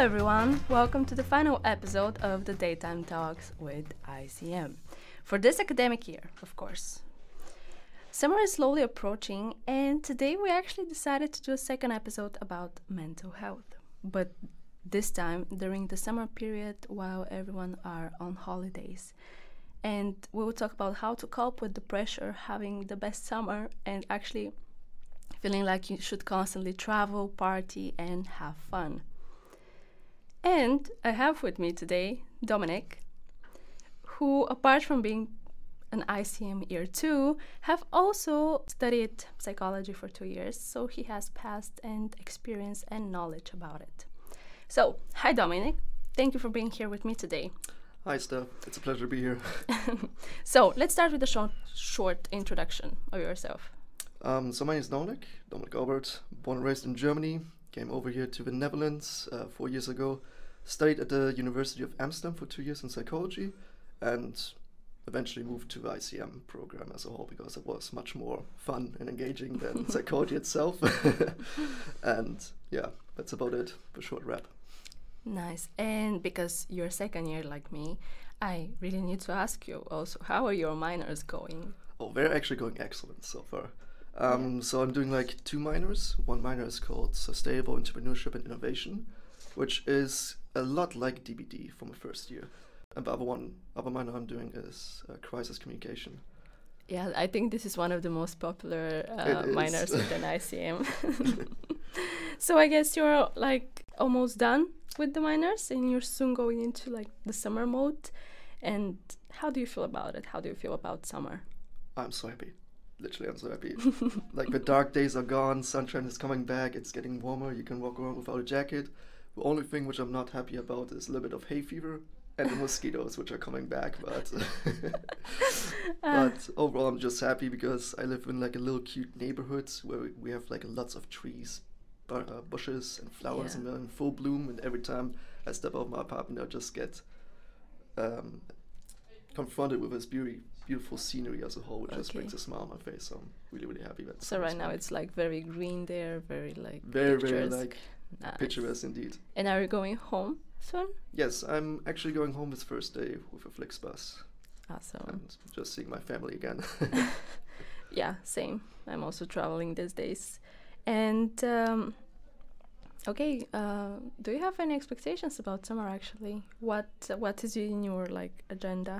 everyone. Welcome to the final episode of the Daytime Talks with ICM. For this academic year, of course. Summer is slowly approaching, and today we actually decided to do a second episode about mental health. But this time during the summer period while everyone are on holidays. And we will talk about how to cope with the pressure having the best summer and actually feeling like you should constantly travel, party, and have fun. And I have with me today Dominik, who, apart from being an ICM year two, have also studied psychology for two years, so he has past and experience and knowledge about it. So, hi Dominik, thank you for being here with me today. Hi Steph, it's a pleasure to be here. so, let's start with a short, short introduction of yourself. Um, so my name is Dominik, Dominik Albert, born and raised in Germany, came over here to the Netherlands uh, four years ago, studied at the University of Amsterdam for two years in psychology, and eventually moved to the ICM program as a whole because it was much more fun and engaging than psychology itself. and yeah, that's about it for short wrap. Nice. And because you're second year like me, I really need to ask you also, how are your minors going? Oh, they're actually going excellent so far. Um, yeah. So I'm doing like two minors. One minor is called Sustainable Entrepreneurship and Innovation, which is a lot like DBD from the first year. And the other one, other minor I'm doing is uh, Crisis Communication. Yeah, I think this is one of the most popular uh, minors within ICM. so I guess you're like almost done with the minors, and you're soon going into like the summer mode. And how do you feel about it? How do you feel about summer? I'm so happy literally I'm so happy. like the dark days are gone, sunshine is coming back, it's getting warmer, you can walk around without a jacket. The only thing which I'm not happy about is a little bit of hay fever and the mosquitoes which are coming back, but but overall I'm just happy because I live in like a little cute neighborhood where we have like lots of trees, uh, bushes and flowers yeah. and they're in full bloom and every time I step out of my apartment I just get um, confronted with this beauty beautiful scenery as a whole, which okay. just brings a smile on my face. So I'm really, really happy that. So right now it's like very green there, very like very, very like nice. picturesque indeed. And are you going home soon? Yes, I'm actually going home this first day with a Flixbus. Awesome. And just seeing my family again. yeah, same. I'm also traveling these days, and. Um, okay, uh, do you have any expectations about summer? Actually, what what is in your like agenda?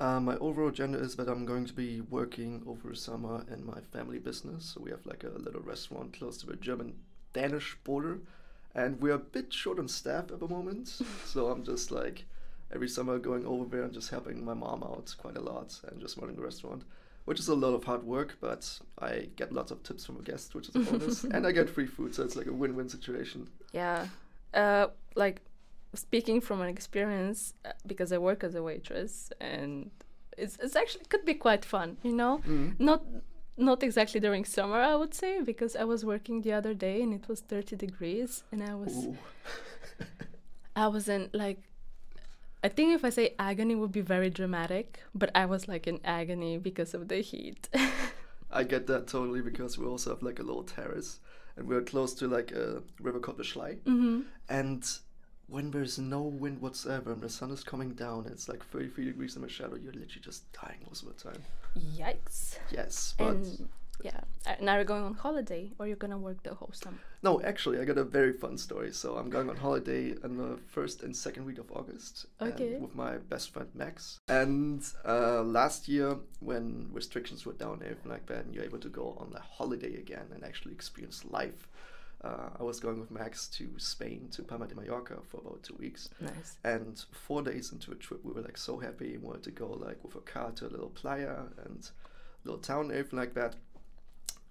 Uh, my overall agenda is that I'm going to be working over summer in my family business. So we have like a little restaurant close to the German Danish border, and we're a bit short on staff at the moment. so I'm just like every summer going over there and just helping my mom out quite a lot and just running the restaurant, which is a lot of hard work, but I get lots of tips from a guest, which is a bonus, and I get free food, so it's like a win-win situation. Yeah, uh, like speaking from an experience uh, because I work as a waitress and it's it's actually could be quite fun, you know. Mm. Not not exactly during summer, I would say, because I was working the other day and it was 30 degrees and I was I was in like I think if I say agony would be very dramatic, but I was like in agony because of the heat. I get that totally because we also have like a little terrace and we're close to like a river called the Schlei. Mm-hmm. And when there's no wind whatsoever and the sun is coming down, it's like 33 degrees in the shadow, you're literally just dying most of the time. Yikes. Yes, but. And yeah. Uh, now you're going on holiday or you're going to work the whole summer? No, actually, I got a very fun story. So I'm going on holiday in the first and second week of August. Okay. With my best friend Max. And uh, last year, when restrictions were down and everything like that, and you're able to go on a holiday again and actually experience life uh, I was going with Max to Spain to Palma de Mallorca for about two weeks. Nice. And four days into a trip, we were like so happy and wanted to go like with a car to a little playa and little town, everything like that.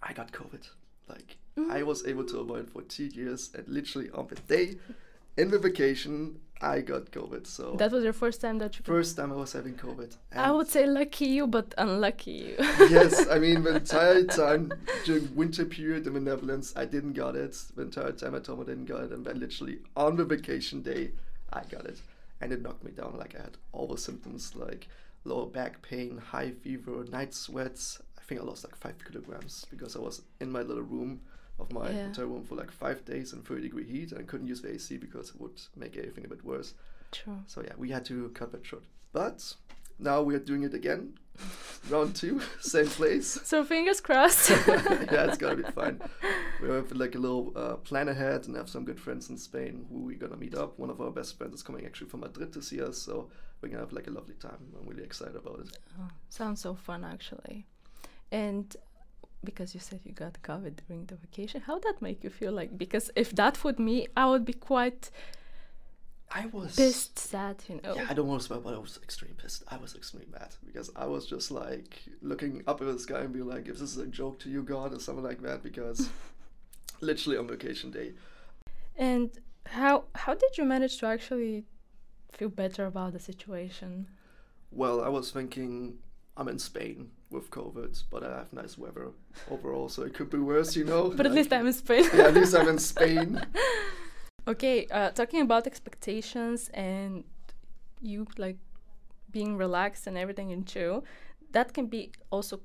I got COVID. Like mm. I was able to avoid for two years, and literally on the day in the vacation, I got COVID. So that was your first time that you. First time I was having COVID. I would say lucky you, but unlucky you. yes, I mean the entire time during winter period in the Netherlands, I didn't got it. The entire time at home, I didn't got it, and then literally on the vacation day, I got it, and it knocked me down. Like I had all the symptoms, like lower back pain, high fever, night sweats. I think I lost like five kilograms because I was in my little room of my Yeah. hotel room for like five days in 30 degree heat, and I couldn't use the AC because it would make everything a bit worse. True. So yeah, we had to cut that short. But now we are doing it again, round two, same place. So fingers crossed. yeah, it's gonna be fine. We have like a little uh, plan ahead and have some good friends in Spain who we're gonna meet up. One of our best friends is coming actually from Madrid to see us, so we're gonna have like a lovely time. I'm really excited about it. Oh, sounds so fun, actually. And because you said you got COVID during the vacation, how that make you feel? Like because if that would me, I would be quite I was pissed, sad, you know. Yeah, I don't want to swear, but I was extremely pissed. I was extremely mad because I was just like looking up at the sky and being like, "If this is a joke to you, God," or something like that. Because literally on vacation day, And how how did you manage to actually feel better about the situation? well, I was thinking I'm in Spain with COVID, but I have nice weather overall, so it could be worse, you know. But at Like- least I'm in Spain. yeah, at least I'm in Spain. Okay, uh, talking about expectations and you like being relaxed and everything in chill, that can be also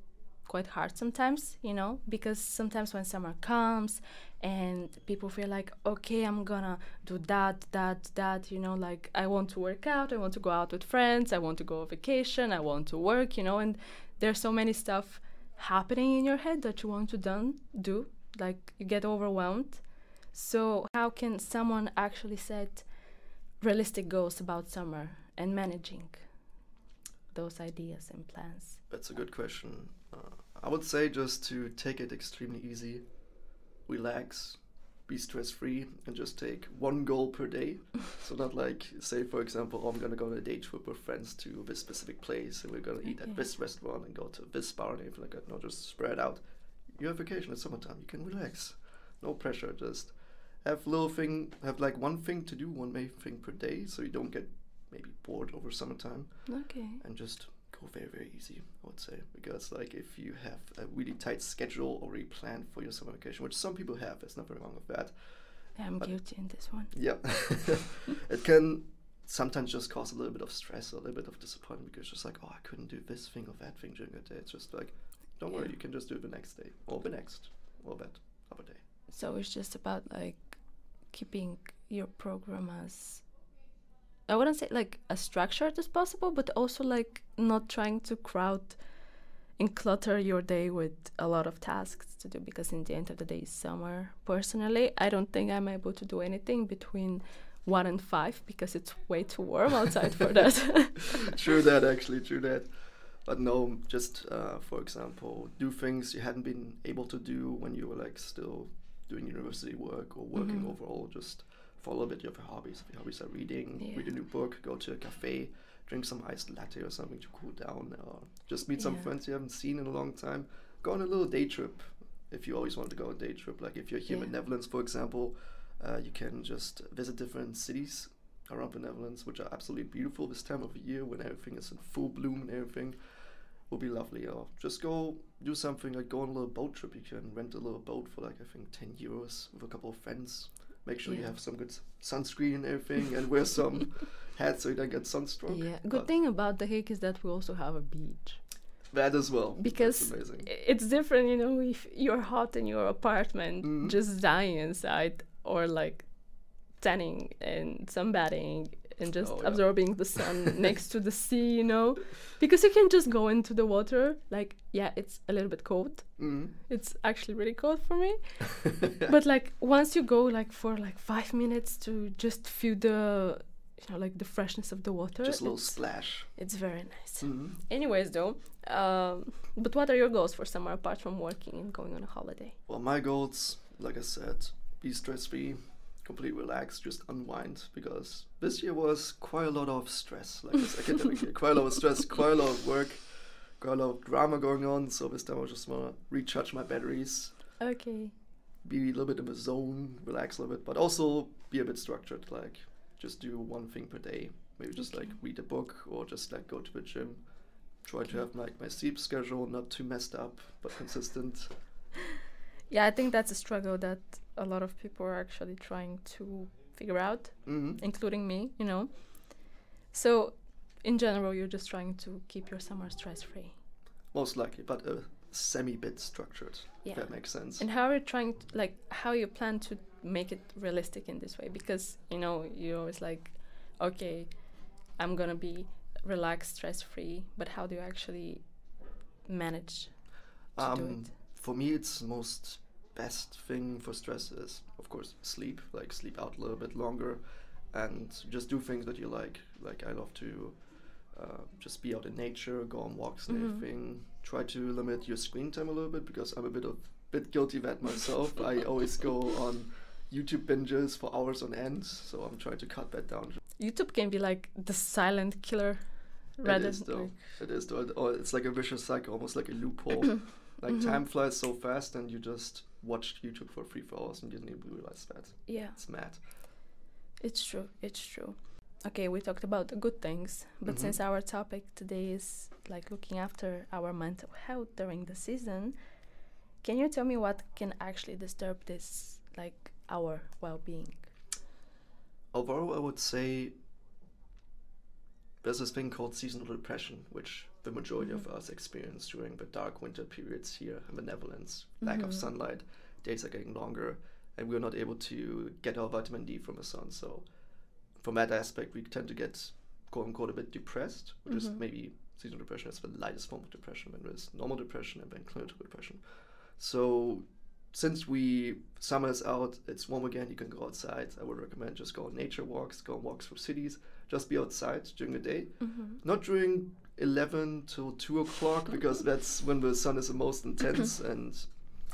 quite hard sometimes, you know, because sometimes when summer comes and people feel like, okay, I'm gonna do that, that, that, you know, like I want to work out, I want to go out with friends, I want to go on vacation, I want to work, you know, and there's so many stuff happening in your head that you want to done do, like you get overwhelmed. So, how can someone actually set realistic goals about summer and managing those ideas and plans? That's a good question. I would say just to take it extremely easy, relax, be stress free, and just take one goal per day. so, not like, say, for example, oh, I'm gonna go on a day trip with friends to this specific place and we're gonna eat Okay. at this restaurant and go to this bar and anything like that. No, just spread out. You have vacation, it's summertime, you can relax. No pressure, just have little thing, have like one thing to do, one main thing per day, so you don't get maybe bored over summertime Okay. and just go very very easy i would say because like if you have a really tight schedule already planned for your summer vacation which some people have there's nothing wrong with that I'm But- guilty in this one. yeah. It can sometimes just cause a little bit of stress or a little bit of disappointment because it's just like oh i couldn't do this thing or that thing during the day. It's just like don't worry you can just do it the next day or the next or that other day. So it's just about like keeping your program as I wouldn't say like as structured as possible, but also like not trying to crowd and clutter your day with a lot of tasks to do because in the end of the day it's summer. Personally, I don't think I'm able to do anything between one and five because it's way too warm outside for that. true that actually true that but no just uh, for example do things you hadn't been able to do when you were like still doing university work or working Mhm. overall just follow a bit of your hobbies if your hobbies are reading read a new book go to a cafe drink some iced latte or something to cool down or just meet some Yeah. friends you haven't seen in a long time go on a little day trip if you always want to go on a day trip like if you're here in Yeah. the netherlands for example uh, you can just visit different cities around the Netherlands, which are absolutely beautiful this time of year when everything is in full bloom and everything will be lovely. Or just go do something like go on a little boat trip. You can rent a little boat for like I think ten euros with a couple of friends. Make sure you have some good sunscreen and everything, and wear some hats so you don't get sunstroke. yeah. Good But thing about the Hague is that we also have a beach. That as well. because That's amazing. i- it's different you know if you're hot in your apartment Mhm. just dying inside or like tanning and sunbathing and just Oh, yeah. absorbing the sun next to the sea you know because you can just go into the water like yeah it's a little bit cold Mm. it's actually really cold for me but like once you go like for like five minutes to just feel the you know like the freshness of the water just a little splash. it's very nice Mhm. Anyways, though, um, but what are your goals for summer apart from working and going on a holiday? Well, my goals, like I said, be stress free, completely relaxed, just unwind because this year was quite a lot of stress, like this academic year, quite a lot of stress, quite a lot of work, quite a lot of drama going on. So this time I just want to recharge my batteries, Okay. be a little bit in the zone, relax a little bit, but also be a bit structured, like just do one thing per day. Maybe just like read a book or just like go to the gym. Try Okay. to have like my sleep schedule not too messed up, but consistent. Yeah, I think that's a struggle that a lot of people are actually trying to figure out, hmm including me, you know. So, in general, you're just trying to keep your summer stress free. most likely. But a semi-bit structured. Yeah. If that makes sense. And how are you trying to like how you plan to make it realistic in this way? Because you know you're always like, okay, I'm gonna be relaxed, stress free, but how do you actually manage to do Um, it? for me, it's most best thing for stress is, of course, sleep. Like sleep out a little bit longer, and just do things that you like. Like I love to uh, just be out in nature, go on walks and Mhm. everything. Try to limit your screen time a little bit because I'm a bit of bit guilty of that myself. I always go on YouTube binges for hours on end, so I'm trying to cut that down. YouTube can be like the silent killer, rather it is though. like It is though. Or it's like a vicious cycle, almost like a loophole. like Mhm. time flies so fast, and you just watched YouTube for three, four hours, and didn't even realize that. yeah. It's mad. It's true. It's true. Okay, we talked about the good things, but Mhm. since our topic today is like looking after our mental health during the season, can you tell me what can actually disturb this, like our well-being? Overall, I would say there's this thing called seasonal depression, which the majority of Mhm. us experience during the dark winter periods here in the Netherlands. Lack of Mhm. sunlight, days are getting longer, and we're not able to get our vitamin D from the sun. So, from that aspect, we tend to get quote unquote a bit depressed, which is Mhm. maybe seasonal depression is the lightest form of depression. Then there's normal depression and then clinical depression. So, since we summer is out, it's warm again. You can go outside. I would recommend just go on nature walks, go on walks through cities. Just be outside during the day, Mm-hmm. not during eleven till two o'clock because that's when the sun is the most intense and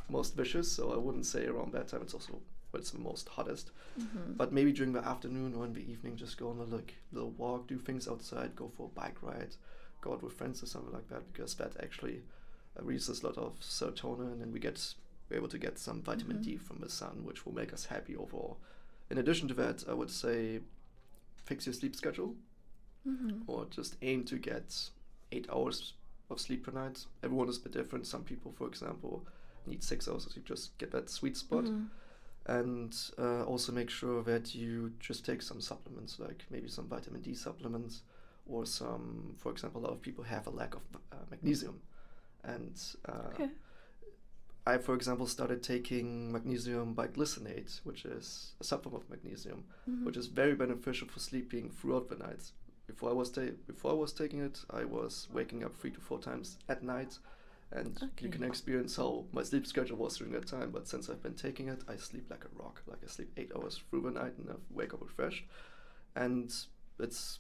most vicious. So I wouldn't say around that time. It's also when it's the most hottest. Mm-hmm. But maybe during the afternoon or in the evening, just go on a like little walk, do things outside, go for a bike ride, go out with friends or something like that, because that actually uh, releases a lot of serotonin, and we get we're able to get some vitamin Mhm. D from the sun, which will make us happy overall. In addition to that, I would say fix your sleep schedule, mm-hmm. or just aim to get eight hours of sleep per night. Everyone is a bit different. Some people, for example, need six hours to sleep, just get that sweet spot Mm-hmm. and uh, also make sure that you just take some supplements like maybe some vitamin d supplements or some for example a lot of people have a lack of uh, magnesium and uh, Okay. i for example started taking magnesium bisglycinate which is a supplement of magnesium Mm-hmm. which is very beneficial for sleeping throughout the night before i was ta- before i was taking it i was waking up three to four times at night and you can experience how my sleep schedule was during that time. But since I've been taking it, I sleep like a rock. Like I sleep eight hours through the night and I wake up refreshed, and it's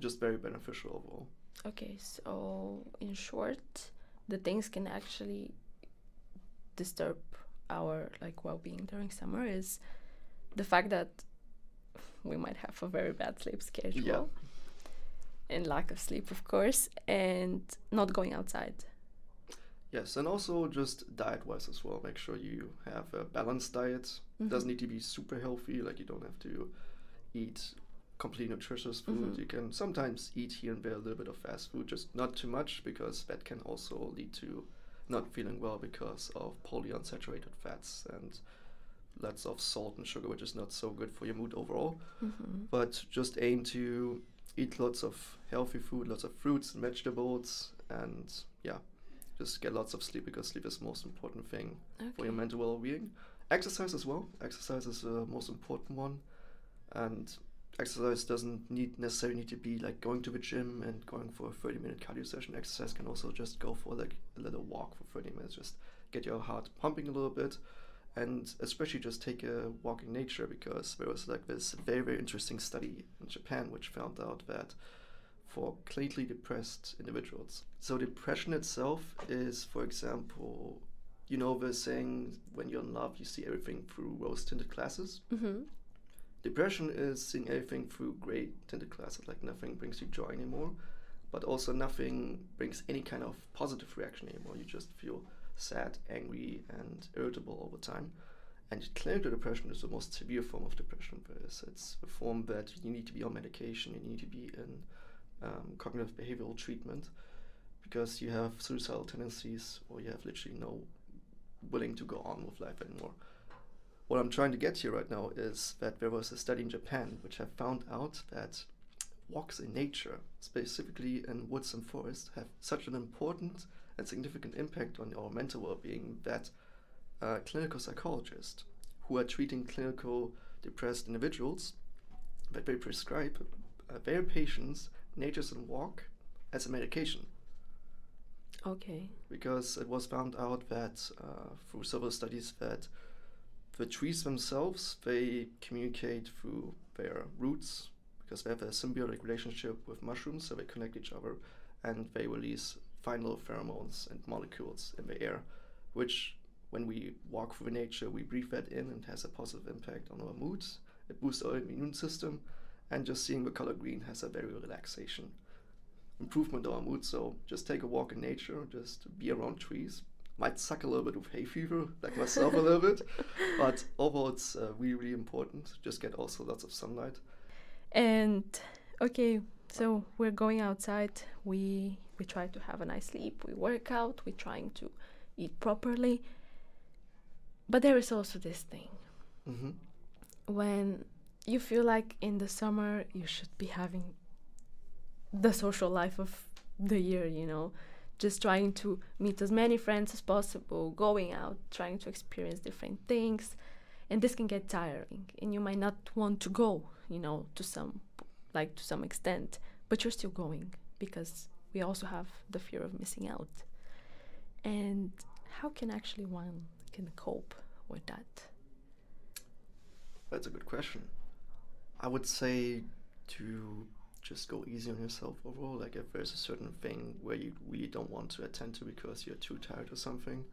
just very beneficial overall. Okay, so in short, the things can actually disturb our like well-being during summer is the fact that we might have a very bad sleep schedule and lack of sleep, of course, and not going outside. Yes, and also just diet-wise as well. Make sure you have a balanced diet. Doesn't Mhm. need to be super healthy. Like you don't have to eat completely nutritious food. Mhm. You can sometimes eat here and there a little bit of fast food, just not too much because that can also lead to not feeling well because of polyunsaturated fats and lots of salt and sugar, which is not so good for your mood overall. Mm-hmm. But just aim to eat lots of healthy food, lots of fruits and vegetables, and yeah, just get lots of sleep because sleep is the most important thing for your mental well-being. Exercise as well. Exercise is the most important one, and exercise doesn't need necessarily need to be like going to the gym and going for a 30-minute cardio session. Exercise can also just go for like a little walk for 30 minutes, just get your heart pumping a little bit, and especially just take a walk in nature because there was like this very very interesting study in Japan which found out that for clinically depressed individuals. So depression itself is, for example, you know the saying when you're in love you see everything through rose tinted glasses. Mm-hmm. Depression is seeing everything through gray tinted glasses, like nothing brings you joy anymore, but also nothing brings any kind of positive reaction anymore. You just feel sad, angry, and irritable all the time. And clinical depression is the most severe form of depression. Because it's a form that you need to be on medication, you need to be in um, cognitive behavioral treatment, because you have suicidal tendencies or you have literally no willing to go on with life anymore. What I'm trying to get here right now is that there was a study in Japan which have found out that walks in nature, specifically in woods and forests, have such an important and significant impact on our mental well-being that uh, clinical psychologists who are treating clinical depressed individuals that they prescribe uh, their patients natures and walk as a medication Okay. because it was found out that uh, through several studies that the trees themselves they communicate through their roots because they have a symbiotic relationship with mushrooms so they connect each other and they release final pheromones and molecules in the air which when we walk through nature we breathe that in and has a positive impact on our moods it boosts our immune system and just seeing the color green has a very relaxation improvement of our mood. So just take a walk in nature, just be around trees. Might suck a little bit of hay fever, like myself a little bit, but overall it's uh, really, really important. Just get also lots of sunlight. And okay, so we're going outside. We we try to have a nice sleep. We work out. We're trying to eat properly. But there is also this thing hmm when you feel like in the summer you should be having the social life of the year, you know, just trying to meet as many friends as possible, going out, trying to experience different things. And this can get tiring, and you might not want to go, you know, to some like to some extent, but you're still going because we also have the fear of missing out. And how can actually one can cope with that? That's a good question. I would say to just go easy on yourself overall. Like if there's a certain thing where you really don't want to attend to because you're too tired or something,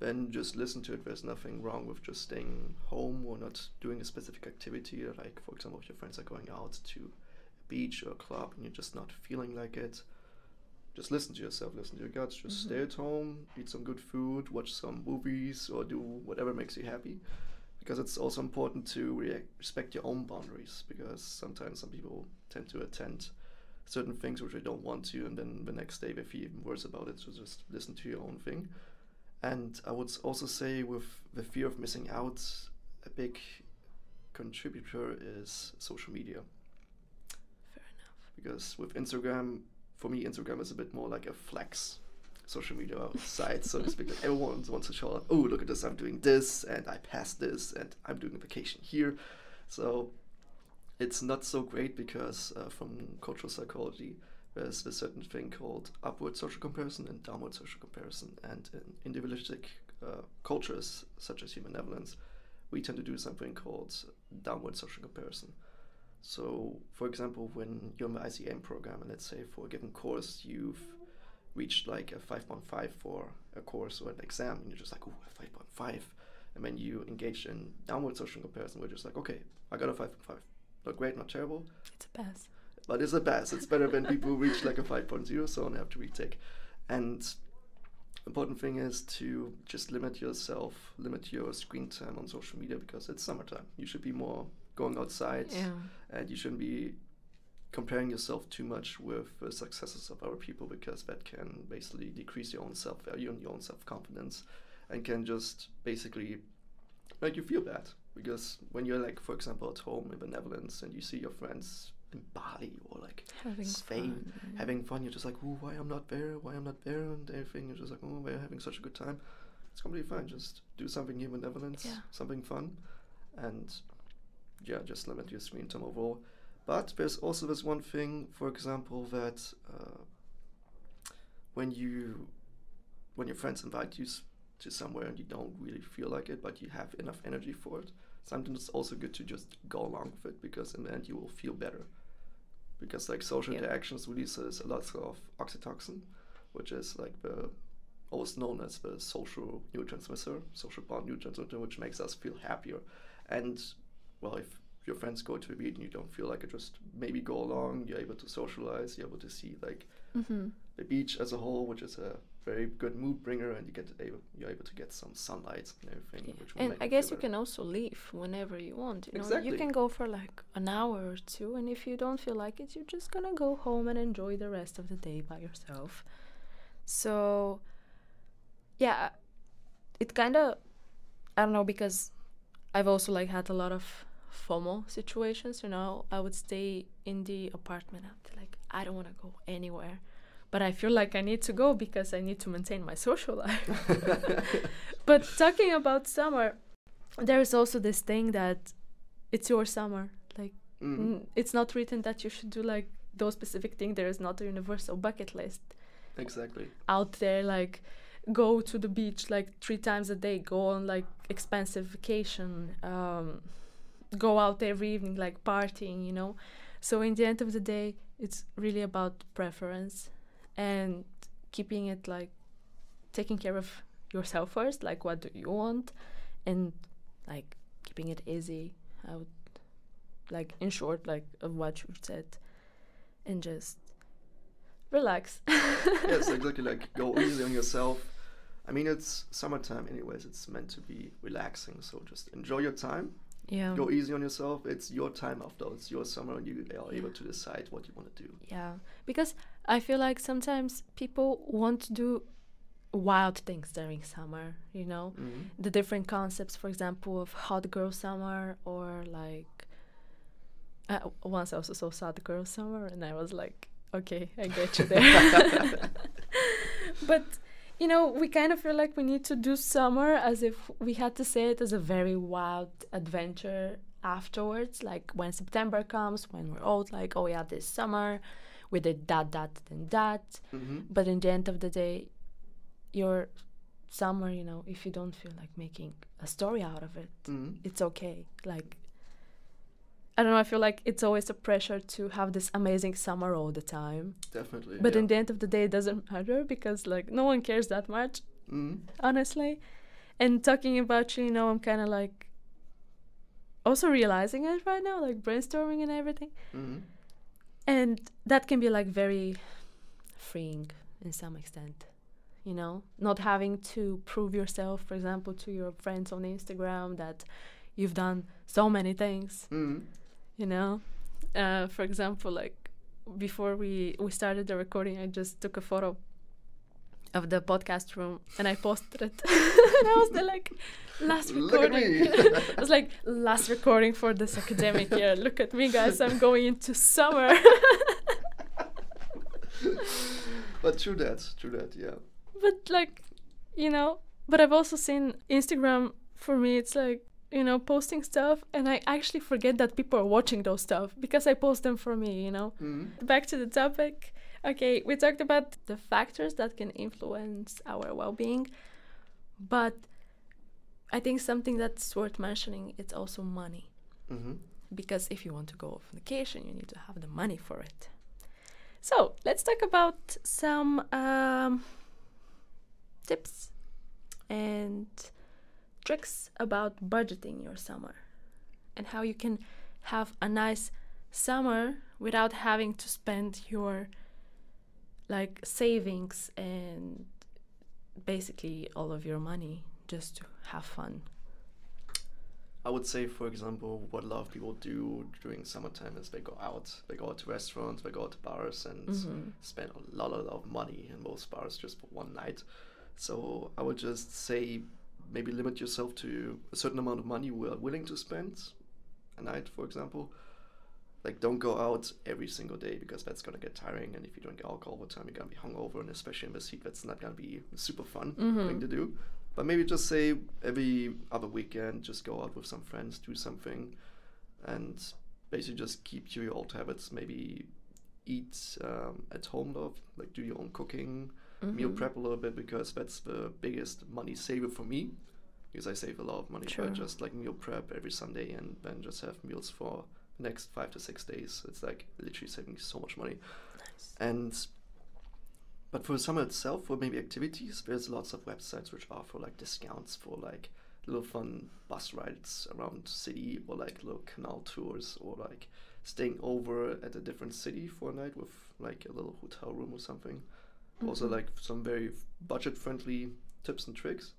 then just listen to it. There's nothing wrong with just staying home or not doing a specific activity. Like for example, if your friends are going out to a beach or a club and you're just not feeling like it, just listen to yourself, listen to your guts. Just Mhm. stay at home, eat some good food, watch some movies, or do whatever makes you happy because it's also important to respect your own boundaries because sometimes some people tend to attend certain things which they don't want to and then the next day they feel even worse about it so just listen to your own thing. And i would also say with the fear of missing out a big contributor is social media. Fair enough. because with instagram for me instagram is a bit more like a flex social media sites, so to speak like everyone wants to show oh look at this i'm doing this and i passed this and i'm doing a vacation here. So it's not so great because uh, from cultural psychology there's a certain thing called upward social comparison and downward social comparison. And in individualistic uh, cultures such as human benevolence we tend to do something called downward social comparison. So for example when you're in the icm program and let's say for a given course you've reached like a 5.5 for a course or an exam and you're just like oh a 5.5 and then you engage in downward social comparison we're just like okay i got a 5.5 not great not terrible. It's a pass. but it's a pass. It's better when people reach like a 5.0 so and have to retake. And important thing is to just limit yourself limit your screen time on social media because it's summertime. You should be more going outside Yeah. and you shouldn't be comparing yourself too much with the successes of other people because that can basically decrease your own self-value and your own self-confidence and can just basically make you feel bad. Because when you're like for example at home in the Netherlands and you see your friends in Bali or like Having Spain, fun. having fun you're just like oh why I'm not there? Why I'm not there? and everything. You're just like oh we're having such a good time. It's completely fine. Just do something here in the Netherlands Yeah. something fun and yeah just limit your screen time overall but there's also this one thing, for example, that uh, when you when your friends invite you to somewhere and you don't really feel like it, but you have enough energy for it, sometimes it's also good to just go along with it because in the end you will feel better. Because like social interactions releases a lot of oxytocin, which is like the always known as the social neurotransmitter, social bond neurotransmitter, which makes us feel happier. And well, if your friends go to a beach and you don't feel like it, just maybe go along. You're able to socialize. You're able to see like Mm-hmm. the beach as a whole, which is a very good mood bringer, and you get able, you're able to get some sunlight and everything. Which And I guess you better. can also leave whenever you want. You know, Exactly. you can go for like an hour or two, and if you don't feel like it, you're just gonna go home and enjoy the rest of the day by yourself. So, yeah, it kind of, I don't know, because I've also like had a lot of FOMO situations. You know, I would stay in the apartment. I'd be like, I don't want to go anywhere, but I feel like I need to go because I need to maintain my social life. but talking about summer, there's also this thing that it's your summer. Like Mm. n- it's not written that you should do like those specific thing. There is not a universal bucket list Exactly. out there like go to the beach like three times a day go on like expensive vacation um, go out every evening like partying you know so in the end of the day it's really about preference and keeping it like taking care of yourself first like what do you want and like keeping it easy i would like in short like of what you said and just relax yes, exactly. Like go easy on yourself. I mean, it's summertime, anyways. It's meant to be relaxing. So just enjoy your time. Yeah Go easy on yourself. It's your time after. all. It's your summer, and you are able to decide what you want to do. Yeah, because I feel like sometimes people want to do wild things during summer, you know? Mhm. The different concepts, for example, of hot girl summer or like. Uh, once I also saw sad girl summer and I was like, okay, I get you there. but, you know, we kind of feel like we need to do summer as if we had to say it as a very wild adventure afterwards. Like when September comes, when we're old, like, oh yeah, this summer we did that, that, and that. Mhm. But in the end of the day, your summer, you know, if you don't feel like making a story out of it, Mhm. it's okay. Like, I don't know, I feel like it's always a pressure to have this amazing summer all the time. Definitely. But yeah. in the end of the day, it doesn't matter because, like, no one cares that much, Mhm. honestly. And talking about you, you know, I'm kind of like also realizing it right now, like brainstorming and everything. Mhm. And that can be like very freeing in some extent, you know, not having to prove yourself, for example, to your friends on Instagram that you've done so many things, Mhm. You know. Uh, for example, like before we we started the recording, I just took a photo of the podcast room and I posted it. and I was the like last recording. it was like last recording for this academic year. Look at me, guys! I'm going into summer. But true that. True that. Yeah. but like you know but i've also seen instagram for me it's like you know posting stuff and i actually forget that people are watching those stuff because i post them for me you know Mhm. back to the topic okay we talked about the factors that can influence our well-being but i think something that's worth mentioning it's also money Mhm. because if you want to go on vacation you need to have the money for it so let's talk about some um, tips and tricks about budgeting your summer and how you can have a nice summer without having to spend your like savings and basically all of your money just to have fun I would say, for example, what a lot of people do during summertime is they go out, they go out to restaurants, they go out to bars, and Mhm. spend a lot, a lot of money in most bars just for one night. So I would just say maybe limit yourself to a certain amount of money you are willing to spend a night, for example. Like, don't go out every single day because that's gonna get tiring. And if you drink alcohol all the time, you're gonna be hungover, and especially in this heat, that's not gonna be a super fun Mhm. thing to do. But maybe just say every other weekend, just go out with some friends, do something, and basically just keep to your old habits. Maybe eat um, at home, love, like do your own cooking, meal Mhm. prep a little bit because that's the biggest money saver for me. Because I save a lot of money Sure. by just like meal prep every Sunday and then just have meals for the next five to six days. It's like literally saving so much money. Nice. And but for the summer itself, for maybe activities, there's lots of websites which offer like discounts for like little fun bus rides around city or like little canal tours or like staying over at a different city for a night with like a little hotel room or something. Also Mhm. like some very budget friendly tips and tricks.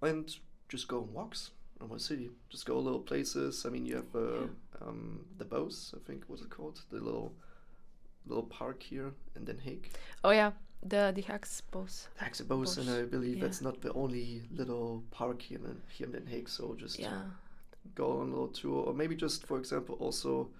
And just go on walks around my city. Just go little places. I mean you have uh, um, the Bose, I think what's it called? The little little park here in Den Haag. Oh yeah, the the Expos. Haagse Bos, and I believe yeah. that's not the only little park here in, here in Den Haag. So just Yeah. go on a little tour, or maybe just, for example, also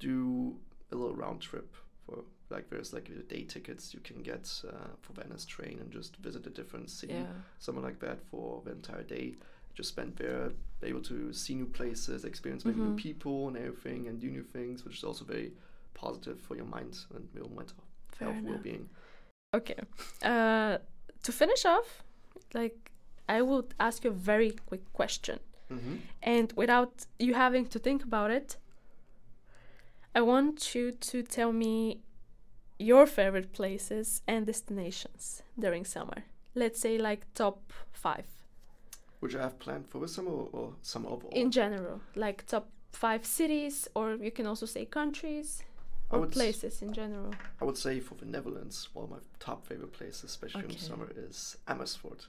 do a little round trip for Like there's like uh, day tickets you can get uh, for Venice train and just visit a different city, Yeah. something like that for the entire day. Just spend there, able to see new places, experience maybe new people and everything, and do new things, which is also very positive for your mind and your mental Fair health well-being. Okay. Uh, to finish off, like I would ask you a very quick question, Mm-hmm. and without you having to think about it, I want you to tell me your favorite places and destinations during summer. Let's say like top five Which I have planned for this summer or, or summer overall. in general, like top five cities, or you can also say countries or places in general. I would say for the Netherlands, one of my top favorite places, especially in Okay. the summer, is Amersfoort.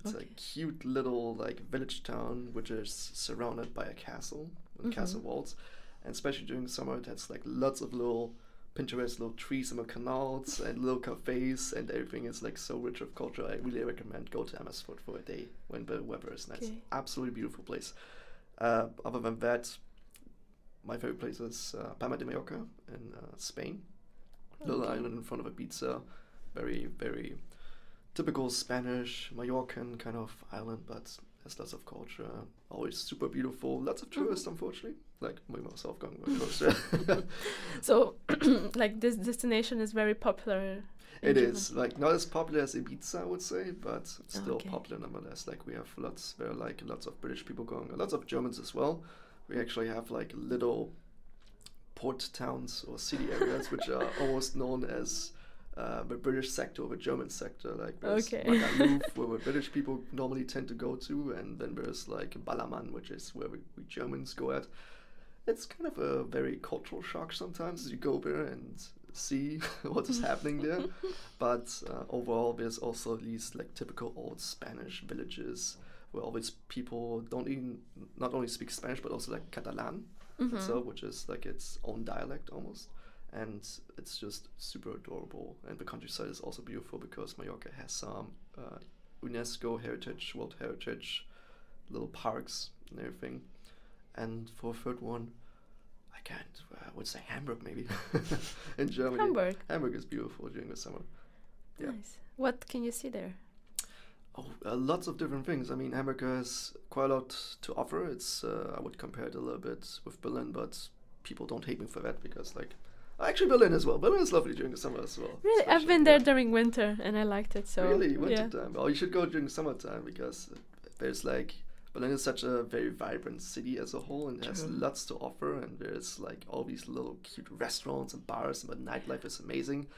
It's Okay. a cute little like village town which is surrounded by a castle and castle Mhm. walls, and especially during summer, it has like lots of little Pinterest little trees in the canals and little cafes, and everything is like so rich of culture. I really recommend go to Amersfoort for a day when the weather is nice. Okay. Absolutely beautiful place. Uh, other than that, my favorite place is uh, Palma de Mallorca in uh, Spain little island in front of Ibiza. Very, very typical Spanish, Mallorcan kind of island, but has lots of culture. Always super beautiful. Lots of Mm-hmm. tourists, unfortunately. Like myself going close. So, like this destination is very popular. It is like not as popular as Ibiza, I would say, but still Okay. popular nonetheless. Like we have lots, there are like lots of British people going, lots of Germans as well. We actually have like little port towns or city areas which are almost known as uh, the British sector or the German sector. Like there's Okay. Magaluf, where the British people normally tend to go to, and then there's like Ballermann, which is where we, we Germans go at. It's kind of a very cultural shock sometimes as you go there and see what is happening there. But uh, overall, there's also these like typical old Spanish villages where all these people don't even not only speak Spanish but also like Catalan Mhm. itself, which is like its own dialect almost. And it's just super adorable. And the countryside is also beautiful because Mallorca has some uh, UNESCO heritage, World Heritage, little parks and everything. And for a third one, I can't. uh, I would say Hamburg maybe in Germany. Hamburg. Hamburg is beautiful during the summer. Yeah. Nice. What can you see there? Oh, uh, lots of different things. I mean, Hamburg has quite a lot to offer. It's uh, I would compare it a little bit with Berlin, but people don't hate me for that because like actually Berlin as well. Berlin is lovely during the summer as well. Really, I've especially, been yeah. there during winter and I liked it. So really yeah. wintertime. Oh, you should go during summertime because there's like Berlin is such a very vibrant city as a whole and has True. lots to offer. And there's like all these little cute restaurants and bars, and the nightlife is amazing.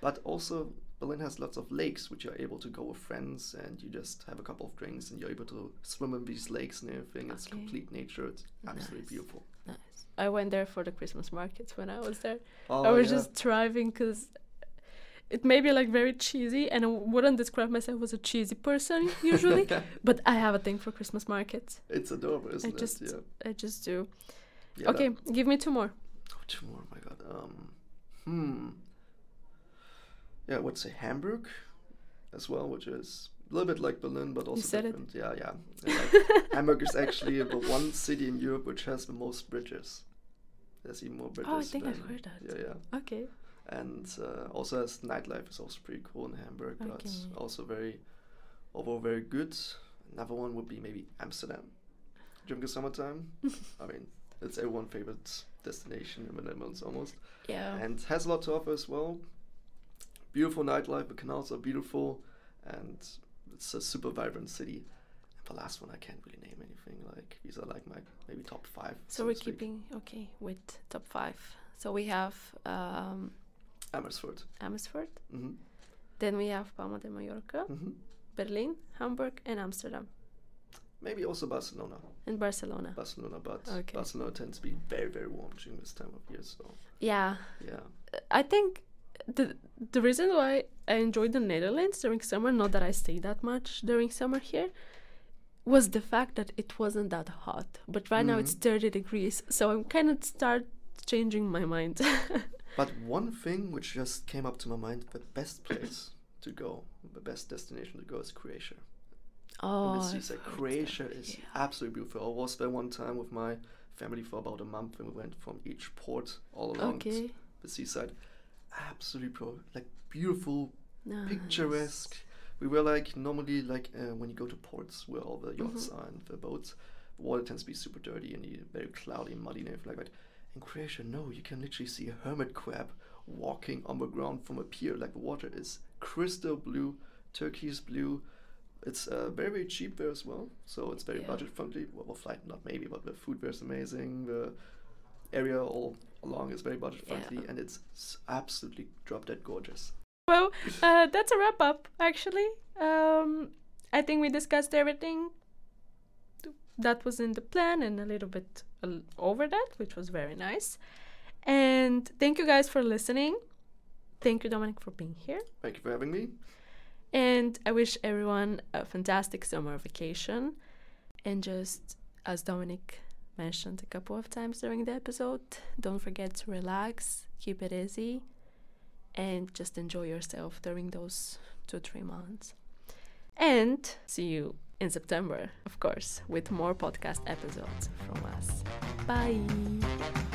But also Berlin has lots of lakes which you're able to go with friends and you just have a couple of drinks and you're able to swim in these lakes and everything. It's complete nature. It's absolutely Nice. beautiful. Nice. I went there for the Christmas markets when I was there. Oh, I was yeah. just driving because it may be like very cheesy, and I wouldn't describe myself as a cheesy person usually, but I have a thing for Christmas markets. it's adorable, isn't just- it? Yeah. I just do. yeah that- okay, give me two more. Oh, two more. Oh my god. Um, hmm. Yeah, I would say Hamburg, as well, which is a little bit like Berlin, but also said it. different. Yeah, yeah. Like, Hamburg is actually the one city in Europe which has the most bridges. There's even more bridges. Oh, I think I've heard that. Yeah, yeah. Okay. And uh, also, as nightlife is also pretty cool in Hamburg, but also very, overall very good. Another one would be maybe Amsterdam. During the summertime, I mean, it's everyone's favorite destination in the Netherlands almost Yeah. and has a lot to offer as well. Beautiful nightlife, the canals are beautiful, and it's a super vibrant city. And the last one, I can't really name anything. Like these are like my maybe top five. so to we're keeping okay with top five. So we have um, Amersfoort. Amersfoort, hmm then we have Palma de Mallorca, hmm Berlin, Hamburg, and Amsterdam, Maybe also Barcelona. and Barcelona. Barcelona, but Okay. Barcelona tends to be very very warm during this time of year. So Yeah, yeah, I think the the reason why I enjoyed the Netherlands during summer, not that I stay that much during summer here, was the fact that it wasn't that hot. But right now it's Mhm. 30 degrees, so I'm kind of start changing my mind. But one thing which just came up to my mind: the best place to go, the best destination to go is Croatia. oh, and the I've seaside. heard. Croatia is Yeah. absolutely beautiful. I was there one time with my family for about a month, and we went from each port all along Okay. the seaside. absolutely pro. Like beautiful, Nice. picturesque. We were like normally like uh, when you go to ports where all the yachts Mhm. are and the boats, the water tends to be super dirty and very cloudy, and muddy, and everything like that. In Croatia, no, you can literally see a hermit crab walking on the ground from a pier. Like the water is crystal blue, turquoise blue. It's uh, very very cheap there as well, so it's very Yeah. budget friendly. Well, well, flight not maybe, but the food there is amazing. The area all along is very budget friendly, Yeah. and it's absolutely drop dead gorgeous. Well, uh, that's a wrap up, actually. Um, I think we discussed everything that was in the plan and a little bit over that, which was very nice. And thank you guys for listening. Thank you, Dominik, for being here. Thank you for having me. And I wish everyone a fantastic summer vacation. And just as Dominik mentioned a couple of times during the episode, don't forget to relax, keep it easy, and just enjoy yourself during those two, three months. And see you in September, of course, with more podcast episodes from us. Bye.